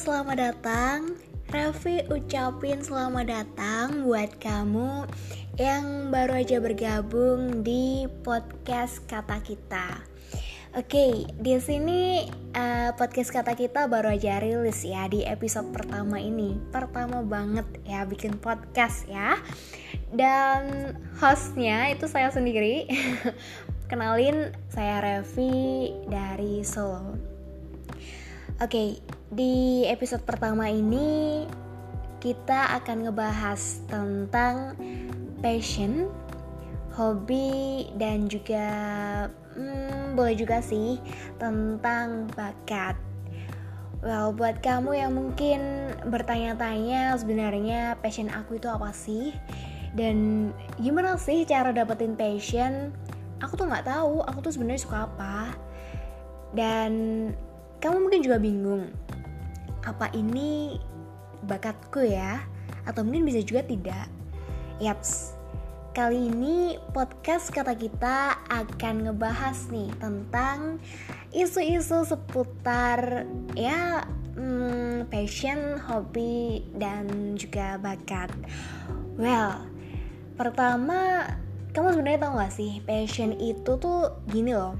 selamat datang. Raffi ucapin selamat datang buat kamu yang baru aja bergabung di podcast Kata Kita. Oke, di sini uh, podcast Kata Kita baru aja rilis ya di episode pertama ini. Pertama banget ya bikin podcast ya. Dan hostnya itu saya sendiri. Kenalin, saya Revi dari Solo. Oke, di episode pertama ini kita akan ngebahas tentang passion, hobi, dan juga hmm, boleh juga sih tentang bakat. Well, buat kamu yang mungkin bertanya-tanya sebenarnya passion aku itu apa sih? Dan gimana sih cara dapetin passion? Aku tuh nggak tahu, aku tuh sebenarnya suka apa. Dan kamu mungkin juga bingung, apa ini bakatku ya? Atau mungkin bisa juga tidak. Yaps, kali ini podcast kata kita akan ngebahas nih tentang isu-isu seputar ya hmm, passion, hobi, dan juga bakat. Well, pertama kamu sebenarnya tahu gak sih passion itu tuh gini loh.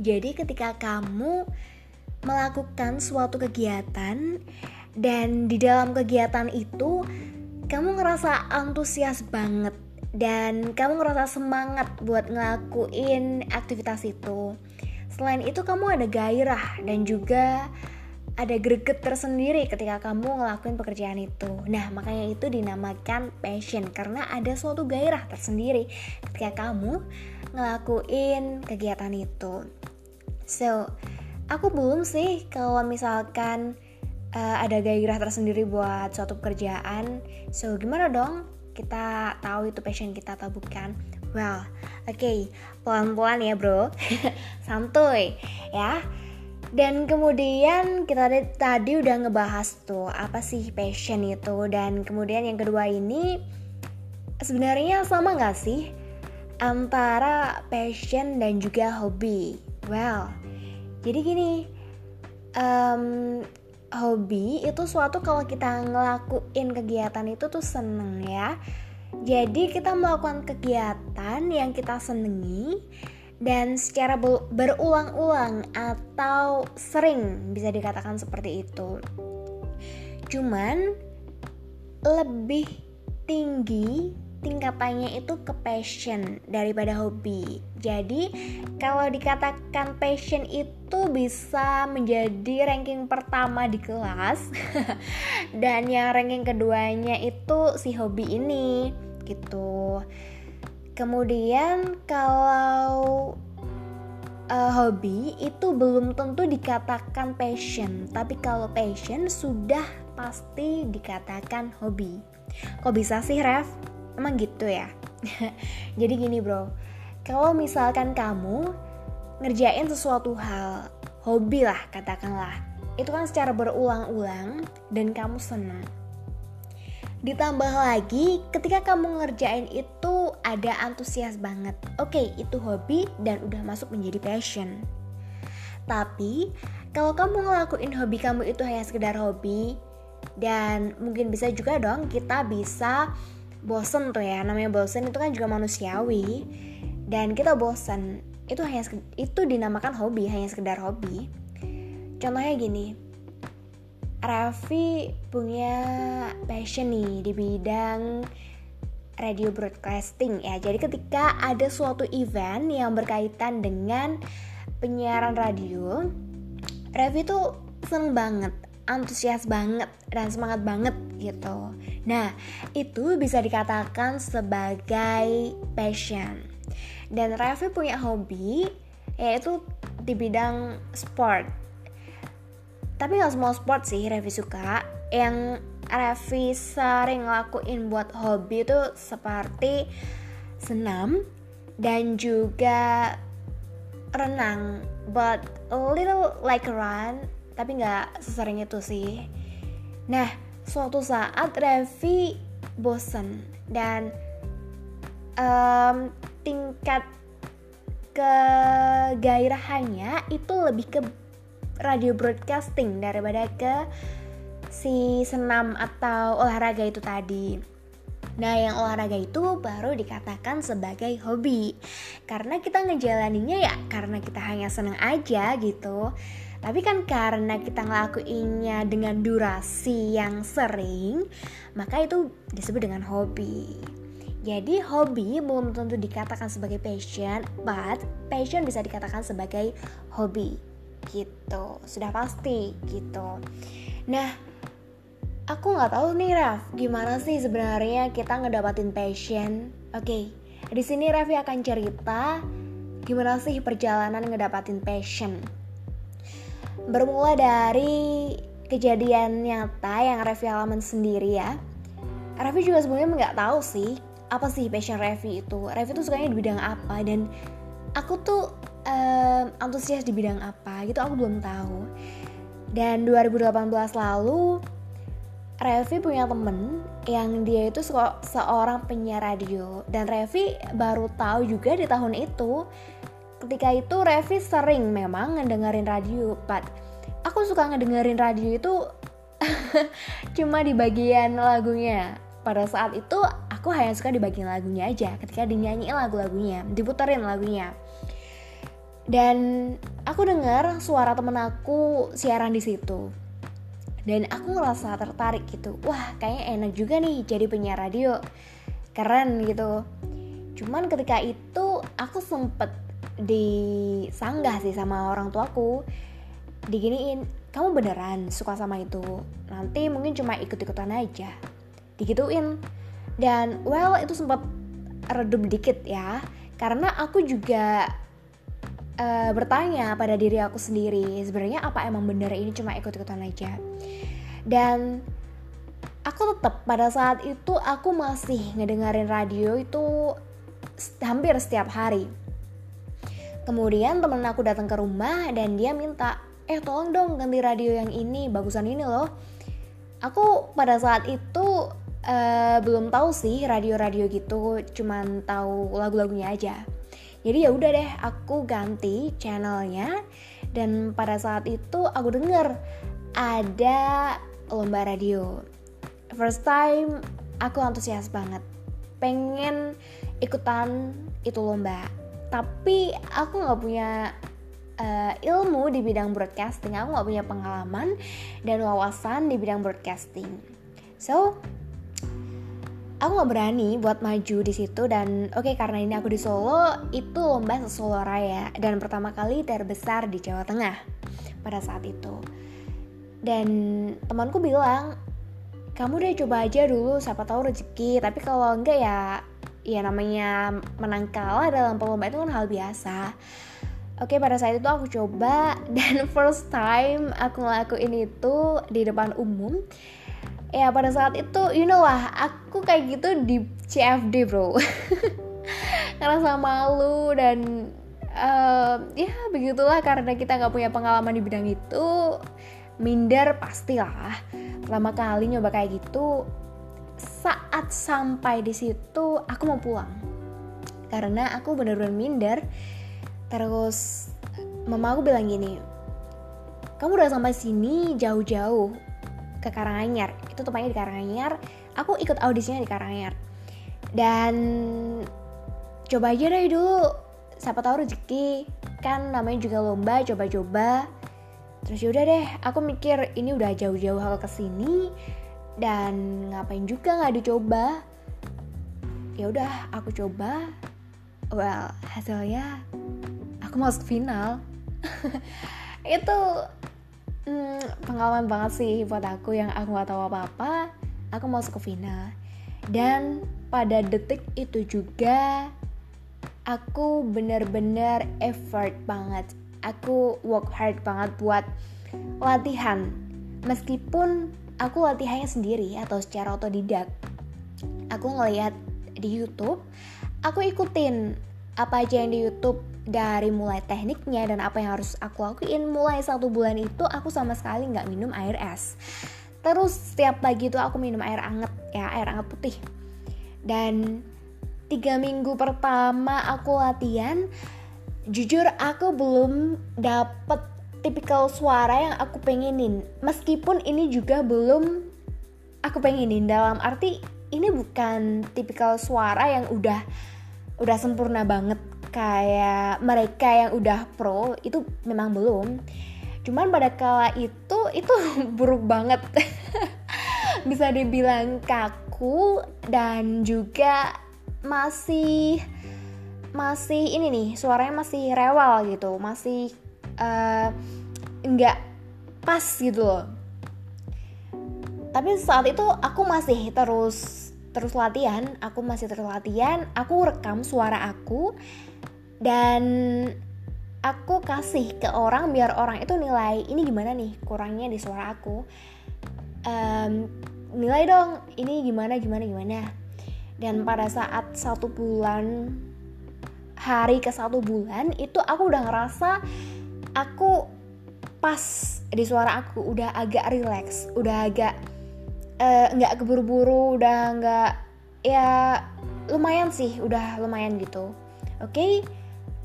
Jadi ketika kamu melakukan suatu kegiatan dan di dalam kegiatan itu kamu ngerasa antusias banget dan kamu ngerasa semangat buat ngelakuin aktivitas itu. Selain itu kamu ada gairah dan juga ada greget tersendiri ketika kamu ngelakuin pekerjaan itu. Nah, makanya itu dinamakan passion karena ada suatu gairah tersendiri ketika kamu ngelakuin kegiatan itu. So, aku belum sih kalau misalkan uh, ada gairah tersendiri buat suatu pekerjaan so gimana dong? Kita tahu itu passion kita atau bukan? Well oke okay, pelan-pelan ya bro. Santuy ya. Dan kemudian kita tadi udah ngebahas tuh apa sih passion itu? Dan kemudian yang kedua ini sebenarnya sama gak sih? Antara passion dan juga hobi. Well jadi gini um, hobi itu suatu kalau kita ngelakuin kegiatan itu tuh seneng ya. Jadi kita melakukan kegiatan yang kita senengi dan secara berulang-ulang atau sering bisa dikatakan seperti itu. Cuman lebih tinggi tingkatannya itu ke passion daripada hobi. Jadi kalau dikatakan passion itu bisa menjadi ranking pertama di kelas dan yang ranking keduanya itu si hobi ini gitu. Kemudian kalau uh, hobi itu belum tentu dikatakan passion, tapi kalau passion sudah pasti dikatakan hobi. Kok bisa sih, Ref? Emang gitu ya? Jadi gini bro, kalau misalkan kamu ngerjain sesuatu hal, hobi lah katakanlah, itu kan secara berulang-ulang dan kamu senang. Ditambah lagi ketika kamu ngerjain itu ada antusias banget. Oke, itu hobi dan udah masuk menjadi passion. Tapi kalau kamu ngelakuin hobi kamu itu hanya sekedar hobi dan mungkin bisa juga dong kita bisa bosen tuh ya. Namanya bosen itu kan juga manusiawi. Dan kita bosen itu hanya itu dinamakan hobi hanya sekedar hobi. Contohnya gini Raffi punya passion nih di bidang radio broadcasting ya. Jadi ketika ada suatu event yang berkaitan dengan penyiaran radio Raffi tuh seneng banget antusias banget dan semangat banget gitu. Nah, itu bisa dikatakan sebagai passion. Dan Revi punya hobi yaitu di bidang sport. Tapi gak semua sport sih Revi suka. Yang Revi sering ngelakuin buat hobi itu seperti senam dan juga renang. But a little like run tapi nggak sesering itu sih nah suatu saat Revi bosen dan um, tingkat kegairahannya itu lebih ke radio broadcasting daripada ke si senam atau olahraga itu tadi. Nah, yang olahraga itu baru dikatakan sebagai hobi. Karena kita ngejalaninya ya karena kita hanya seneng aja gitu. Tapi kan karena kita ngelakuinnya dengan durasi yang sering, maka itu disebut dengan hobi. Jadi hobi belum tentu dikatakan sebagai passion, but passion bisa dikatakan sebagai hobi. Gitu, sudah pasti gitu. Nah, aku nggak tahu nih Raf, gimana sih sebenarnya kita ngedapatin passion? Oke, okay, di sini Raffi akan cerita gimana sih perjalanan ngedapatin passion bermula dari kejadian nyata yang Revi alamin sendiri ya. Revi juga sebenarnya nggak tahu sih apa sih passion Revi itu. Revi tuh sukanya di bidang apa dan aku tuh um, antusias di bidang apa gitu aku belum tahu. Dan 2018 lalu Revi punya temen yang dia itu seorang penyiar radio dan Revi baru tahu juga di tahun itu ketika itu Revi sering memang ngedengerin radio but aku suka ngedengerin radio itu cuma di bagian lagunya. Pada saat itu aku hanya suka di bagian lagunya aja ketika dinyanyiin lagu-lagunya diputerin lagunya. Dan aku dengar suara temen aku siaran di situ. Dan aku ngerasa tertarik gitu. Wah kayaknya enak juga nih jadi penyiar radio. Keren gitu. Cuman ketika itu aku sempet disanggah sih sama orang tuaku. Diginiin kamu beneran suka sama itu? Nanti mungkin cuma ikut-ikutan aja. Digituin. Dan well itu sempat redup dikit ya karena aku juga uh, bertanya pada diri aku sendiri sebenarnya apa emang bener ini cuma ikut-ikutan aja? Dan aku tetap pada saat itu aku masih ngedengerin radio itu hampir setiap hari Kemudian temen aku datang ke rumah dan dia minta, eh tolong dong ganti radio yang ini, bagusan ini loh. Aku pada saat itu uh, belum tahu sih radio-radio gitu, cuman tahu lagu-lagunya aja. Jadi ya udah deh, aku ganti channelnya dan pada saat itu aku denger ada lomba radio. First time aku antusias banget, pengen ikutan itu lomba tapi aku nggak punya uh, ilmu di bidang broadcasting. Aku nggak punya pengalaman dan wawasan di bidang broadcasting. So aku nggak berani buat maju di situ dan oke okay, karena ini aku di Solo itu lomba Solo Raya dan pertama kali terbesar di Jawa Tengah pada saat itu. Dan temanku bilang kamu deh coba aja dulu siapa tahu rezeki. Tapi kalau enggak ya ya namanya menang kalah dalam perlombaan itu kan hal biasa. Oke pada saat itu aku coba dan first time aku ngelakuin itu di depan umum. Ya pada saat itu you know lah aku kayak gitu di CFD bro. Ngerasa malu dan uh, ya begitulah karena kita nggak punya pengalaman di bidang itu. Minder pastilah. Pertama kali nyoba kayak gitu saat sampai di situ aku mau pulang. Karena aku bener-bener minder. Terus mama aku bilang gini kamu udah sampai sini jauh-jauh ke Karanganyar. Itu tempatnya di Karanganyar. Aku ikut audisinya di Karanganyar. Dan coba aja deh dulu. Siapa tahu rezeki. Kan namanya juga lomba coba-coba. Terus yaudah deh aku mikir ini udah jauh-jauh aku ke sini dan ngapain juga nggak dicoba? Ya udah aku coba. Well hasilnya aku masuk final. Itu hmm, pengalaman banget sih buat aku yang aku nggak tahu apa apa aku masuk ke final. Dan pada detik itu juga aku bener-bener effort banget. Aku work hard banget buat latihan. Meskipun aku latihannya sendiri atau secara otodidak. Aku ngeliat di YouTube aku ikutin apa aja yang di YouTube dari mulai tekniknya dan apa yang harus aku lakuin. Mulai satu bulan itu aku sama sekali nggak minum air es. Terus setiap pagi itu aku minum air anget ya air anget putih. Dan tiga minggu pertama aku latihan jujur aku belum dapet tipikal suara yang aku pengenin. Meskipun ini juga belum aku pengenin dalam arti ini bukan tipikal suara yang udah udah sempurna banget. Kayak mereka yang udah pro itu memang belum. Cuman pada kala itu itu buruk banget. Bisa dibilang kaku dan juga masih masih ini nih suaranya masih rewel gitu. Masih uh, nggak pas gitu loh. Tapi saat itu aku masih terus terus latihan aku masih terus latihan aku rekam suara aku dan aku kasih ke orang biar orang itu nilai ini gimana nih kurangnya di suara aku? Um, nilai dong ini gimana gimana gimana. Dan pada saat satu bulan hari ke satu bulan itu aku udah ngerasa aku pas di suara aku udah agak relax udah agak eh, nggak uh, keburu-buru udah nggak ya lumayan sih udah lumayan gitu. Oke okay?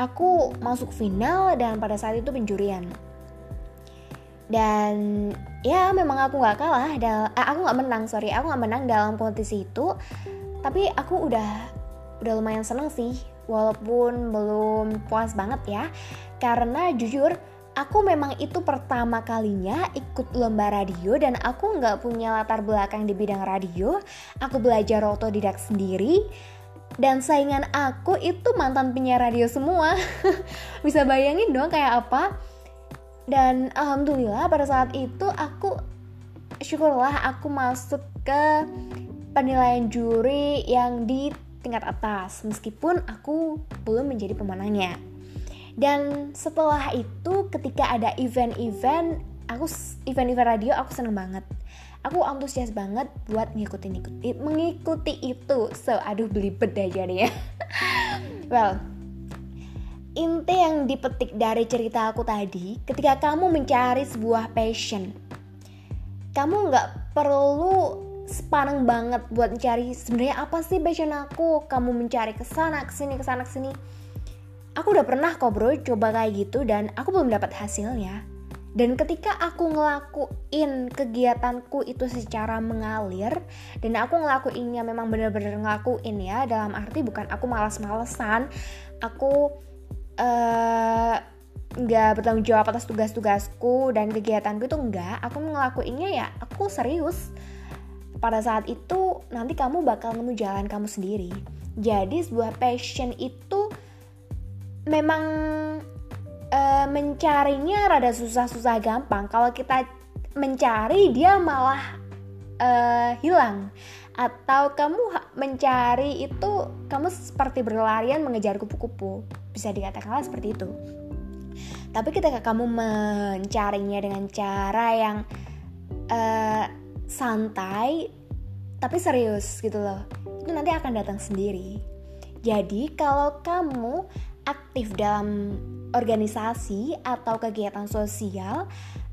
aku masuk final dan pada saat itu penjurian. Dan ya memang aku nggak kalah dal eh, aku nggak menang sorry aku nggak menang dalam kompetisi itu. Tapi aku udah udah lumayan seneng sih walaupun belum puas banget ya. Karena jujur aku memang itu pertama kalinya ikut lomba radio dan aku nggak punya latar belakang di bidang radio. Aku belajar otodidak sendiri dan saingan aku itu mantan penyiar radio semua. Bisa bayangin dong kayak apa? Dan alhamdulillah pada saat itu aku syukurlah aku masuk ke penilaian juri yang di tingkat atas meskipun aku belum menjadi pemenangnya. Dan setelah itu ketika ada event-event aku event-event radio aku seneng banget. Aku antusias banget buat ngikutin ikuti mengikuti itu. So aduh beli beda jadi ya. Well inti yang dipetik dari cerita aku tadi, ketika kamu mencari sebuah passion, kamu nggak perlu sepaneng banget buat mencari sebenarnya apa sih passion aku. Kamu mencari ke sana, ke sini, ke sana, ke sini. Aku udah pernah kok bro coba kayak gitu dan aku belum dapat hasilnya. Dan ketika aku ngelakuin kegiatanku itu secara mengalir dan aku ngelakuinnya memang bener-bener ngelakuin ya dalam arti bukan aku malas-malesan, aku Eh, nggak bertanggung jawab atas tugas-tugasku dan kegiatanku itu enggak aku ngelakuinnya ya aku serius pada saat itu nanti kamu bakal nemu jalan kamu sendiri. Jadi sebuah passion itu memang uh, mencarinya rada susah-susah gampang. Kalau kita mencari dia malah uh, hilang. Atau kamu mencari itu kamu seperti berlarian mengejar kupu-kupu. Bisa dikatakanlah seperti itu. Tapi ketika kamu mencarinya dengan cara yang uh, santai tapi serius gitu loh. Itu nanti akan datang sendiri. Jadi kalau kamu aktif dalam organisasi atau kegiatan sosial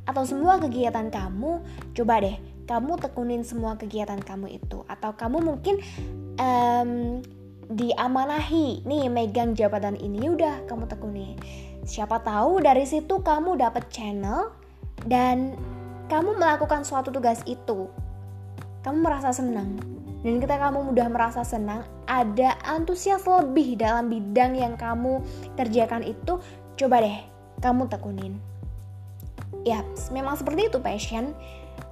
atau semua kegiatan kamu coba deh kamu tekunin semua kegiatan kamu itu. Atau kamu mungkin um, diamanahi. Nih megang jabatan ini udah kamu tekuni siapa tahu dari situ kamu dapat channel dan kamu melakukan suatu tugas itu kamu merasa senang. Dan ketika kamu mudah merasa senang ada antusias lebih dalam bidang yang kamu kerjakan itu coba deh kamu tekunin. Ya memang seperti itu passion.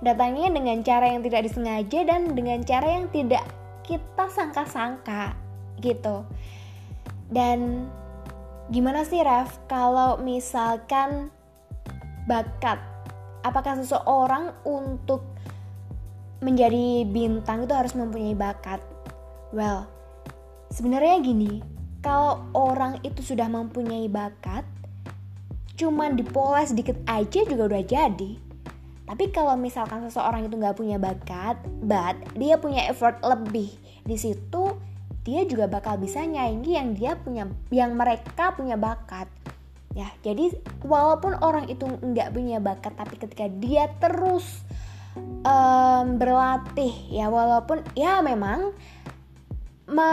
Datangnya dengan cara yang tidak disengaja dan dengan cara yang tidak kita sangka-sangka gitu. Dan gimana sih Ref kalau misalkan bakat apakah seseorang untuk menjadi bintang itu harus mempunyai bakat? Well, sebenarnya gini, kalau orang itu sudah mempunyai bakat, cuman dipoles dikit aja juga udah jadi tapi kalau misalkan seseorang itu nggak punya bakat, but dia punya effort lebih di situ, dia juga bakal bisa nyanyi yang dia punya, yang mereka punya bakat. Ya, jadi walaupun orang itu nggak punya bakat, tapi ketika dia terus um, berlatih, ya walaupun ya memang me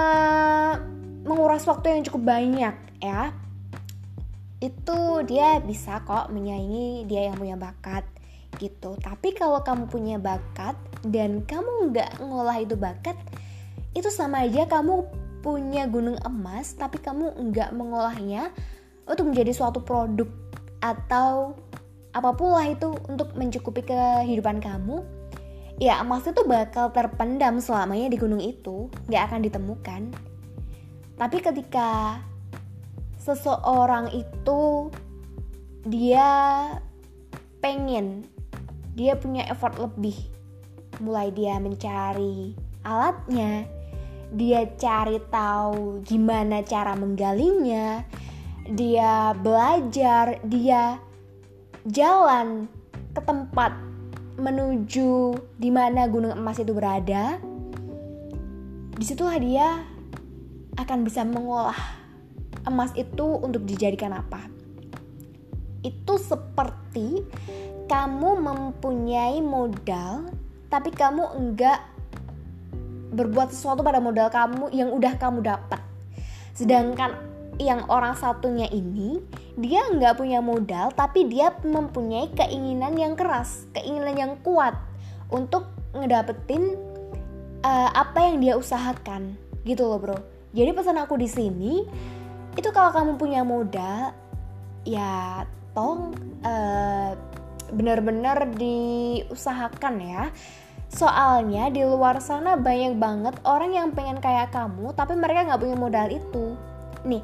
menguras waktu yang cukup banyak, ya itu dia bisa kok menyaingi dia yang punya bakat gitu. Tapi kalau kamu punya bakat dan kamu nggak ngolah itu bakat itu sama aja kamu punya gunung emas tapi kamu nggak mengolahnya untuk menjadi suatu produk atau apa pun lah itu untuk mencukupi kehidupan kamu ya emas itu bakal terpendam selamanya di gunung itu nggak akan ditemukan. Tapi ketika seseorang itu dia pengen dia punya effort lebih mulai dia mencari alatnya dia cari tahu gimana cara menggalinya, dia belajar, dia jalan ke tempat menuju di mana gunung emas itu berada. Di situlah dia akan bisa mengolah emas itu untuk dijadikan apa. Itu seperti kamu mempunyai modal, tapi kamu enggak berbuat sesuatu pada modal kamu yang udah kamu dapat. Sedangkan yang orang satunya ini dia nggak punya modal tapi dia mempunyai keinginan yang keras, keinginan yang kuat untuk ngedapetin uh, apa yang dia usahakan gitu loh bro. Jadi pesan aku di sini itu kalau kamu punya modal ya tong uh, benar-benar diusahakan ya Soalnya di luar sana banyak banget orang yang pengen kayak kamu tapi mereka nggak punya modal itu. Nih,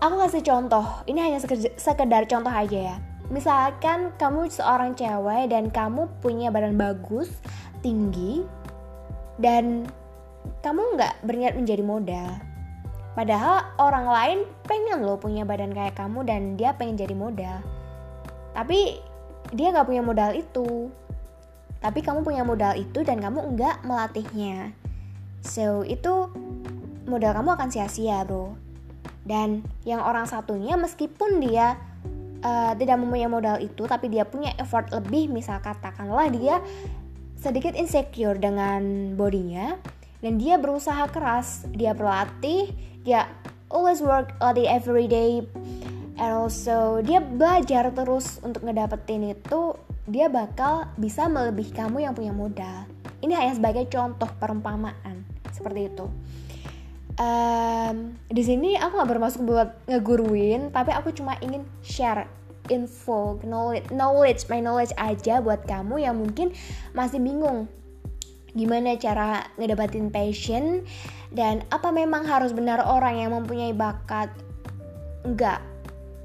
aku kasih contoh. Ini hanya sekedar contoh aja ya. Misalkan kamu seorang cewek dan kamu punya badan bagus, tinggi, dan kamu nggak berniat menjadi modal. Padahal orang lain pengen loh punya badan kayak kamu dan dia pengen jadi modal. Tapi dia nggak punya modal itu tapi kamu punya modal itu dan kamu enggak melatihnya. So, itu modal kamu akan sia-sia, bro. Dan yang orang satunya meskipun dia uh, tidak mempunyai modal itu, tapi dia punya effort lebih, misal katakanlah dia sedikit insecure dengan bodinya, dan dia berusaha keras, dia berlatih, dia always work all day every day, and also dia belajar terus untuk ngedapetin itu dia bakal bisa melebihi kamu yang punya modal. Ini hanya sebagai contoh perumpamaan seperti itu. Um, di sini aku nggak bermaksud buat ngeguruin, tapi aku cuma ingin share info, knowledge, knowledge, my knowledge aja buat kamu yang mungkin masih bingung gimana cara ngedapatin passion dan apa memang harus benar orang yang mempunyai bakat enggak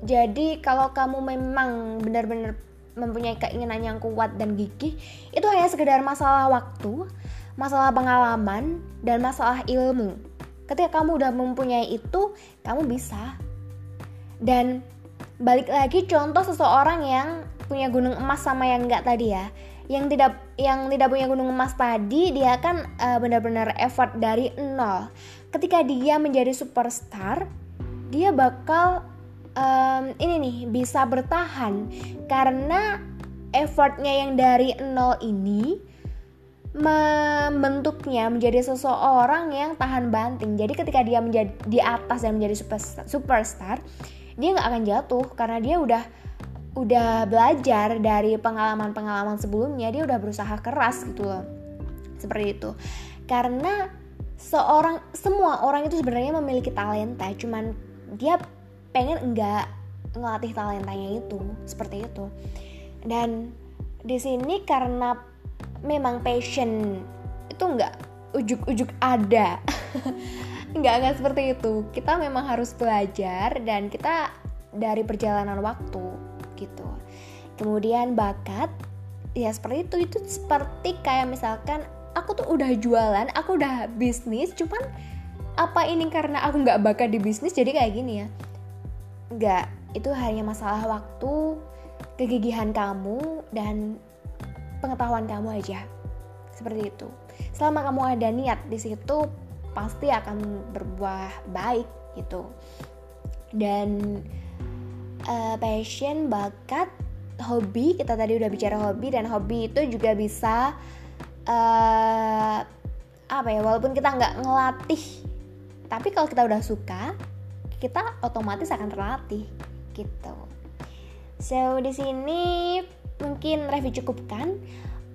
jadi kalau kamu memang benar-benar mempunyai keinginan yang kuat dan gigih itu hanya sekedar masalah waktu, masalah pengalaman dan masalah ilmu. Ketika kamu udah mempunyai itu, kamu bisa. Dan balik lagi contoh seseorang yang punya gunung emas sama yang enggak tadi ya. Yang tidak yang tidak punya gunung emas tadi dia kan uh, benar-benar effort dari nol. Ketika dia menjadi superstar, dia bakal um, ini nih bisa bertahan karena effortnya yang dari nol ini membentuknya menjadi seseorang yang tahan banting. Jadi ketika dia menjadi di atas dan menjadi superstar, superstar dia nggak akan jatuh karena dia udah udah belajar dari pengalaman-pengalaman sebelumnya. Dia udah berusaha keras gitu loh. Seperti itu. Karena seorang semua orang itu sebenarnya memiliki talenta, cuman dia pengen enggak ngelatih talentanya itu seperti itu dan di sini karena memang passion. Itu enggak ujuk-ujuk ada. Enggak enggak seperti itu. Kita memang harus belajar dan kita dari perjalanan waktu gitu. Kemudian bakat ya seperti itu. Itu seperti kayak misalkan aku tuh udah jualan aku udah bisnis cuman apa ini karena aku nggak bakat di bisnis jadi kayak gini ya. Enggak, itu hanya masalah waktu, kegigihan kamu, dan pengetahuan kamu aja. Seperti itu. Selama kamu ada niat di situ, pasti akan berbuah baik gitu. Dan uh, passion, bakat, hobi, kita tadi udah bicara hobi dan hobi itu juga bisa uh, apa ya, walaupun kita nggak ngelatih, tapi kalau kita udah suka, kita otomatis akan terlatih gitu. So di sini mungkin Revi cukupkan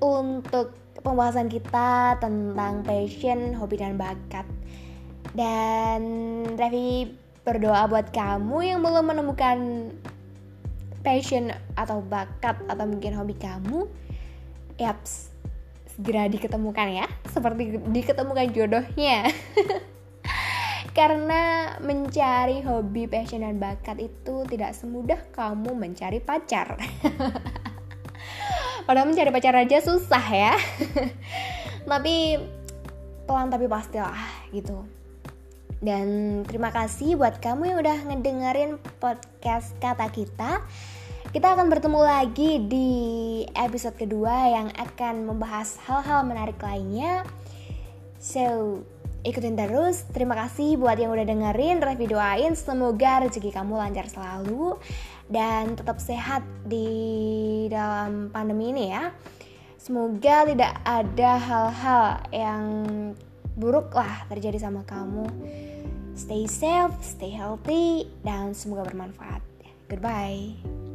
untuk pembahasan kita tentang passion, hobi dan bakat. Dan Revi berdoa buat kamu yang belum menemukan passion atau bakat atau mungkin hobi kamu, yaps, segera diketemukan ya, seperti diketemukan jodohnya. Karena mencari hobi, passion, dan bakat itu tidak semudah kamu mencari pacar. Padahal mencari pacar aja susah ya. tapi pelan tapi pastilah gitu. Dan terima kasih buat kamu yang udah ngedengerin podcast kata kita. Kita akan bertemu lagi di episode kedua yang akan membahas hal-hal menarik lainnya. So, ikutin terus. Terima kasih buat yang udah dengerin. Revi doain semoga rezeki kamu lancar selalu dan tetap sehat di dalam pandemi ini ya. Semoga tidak ada hal-hal yang buruk lah terjadi sama kamu. Stay safe, stay healthy, dan semoga bermanfaat. Goodbye.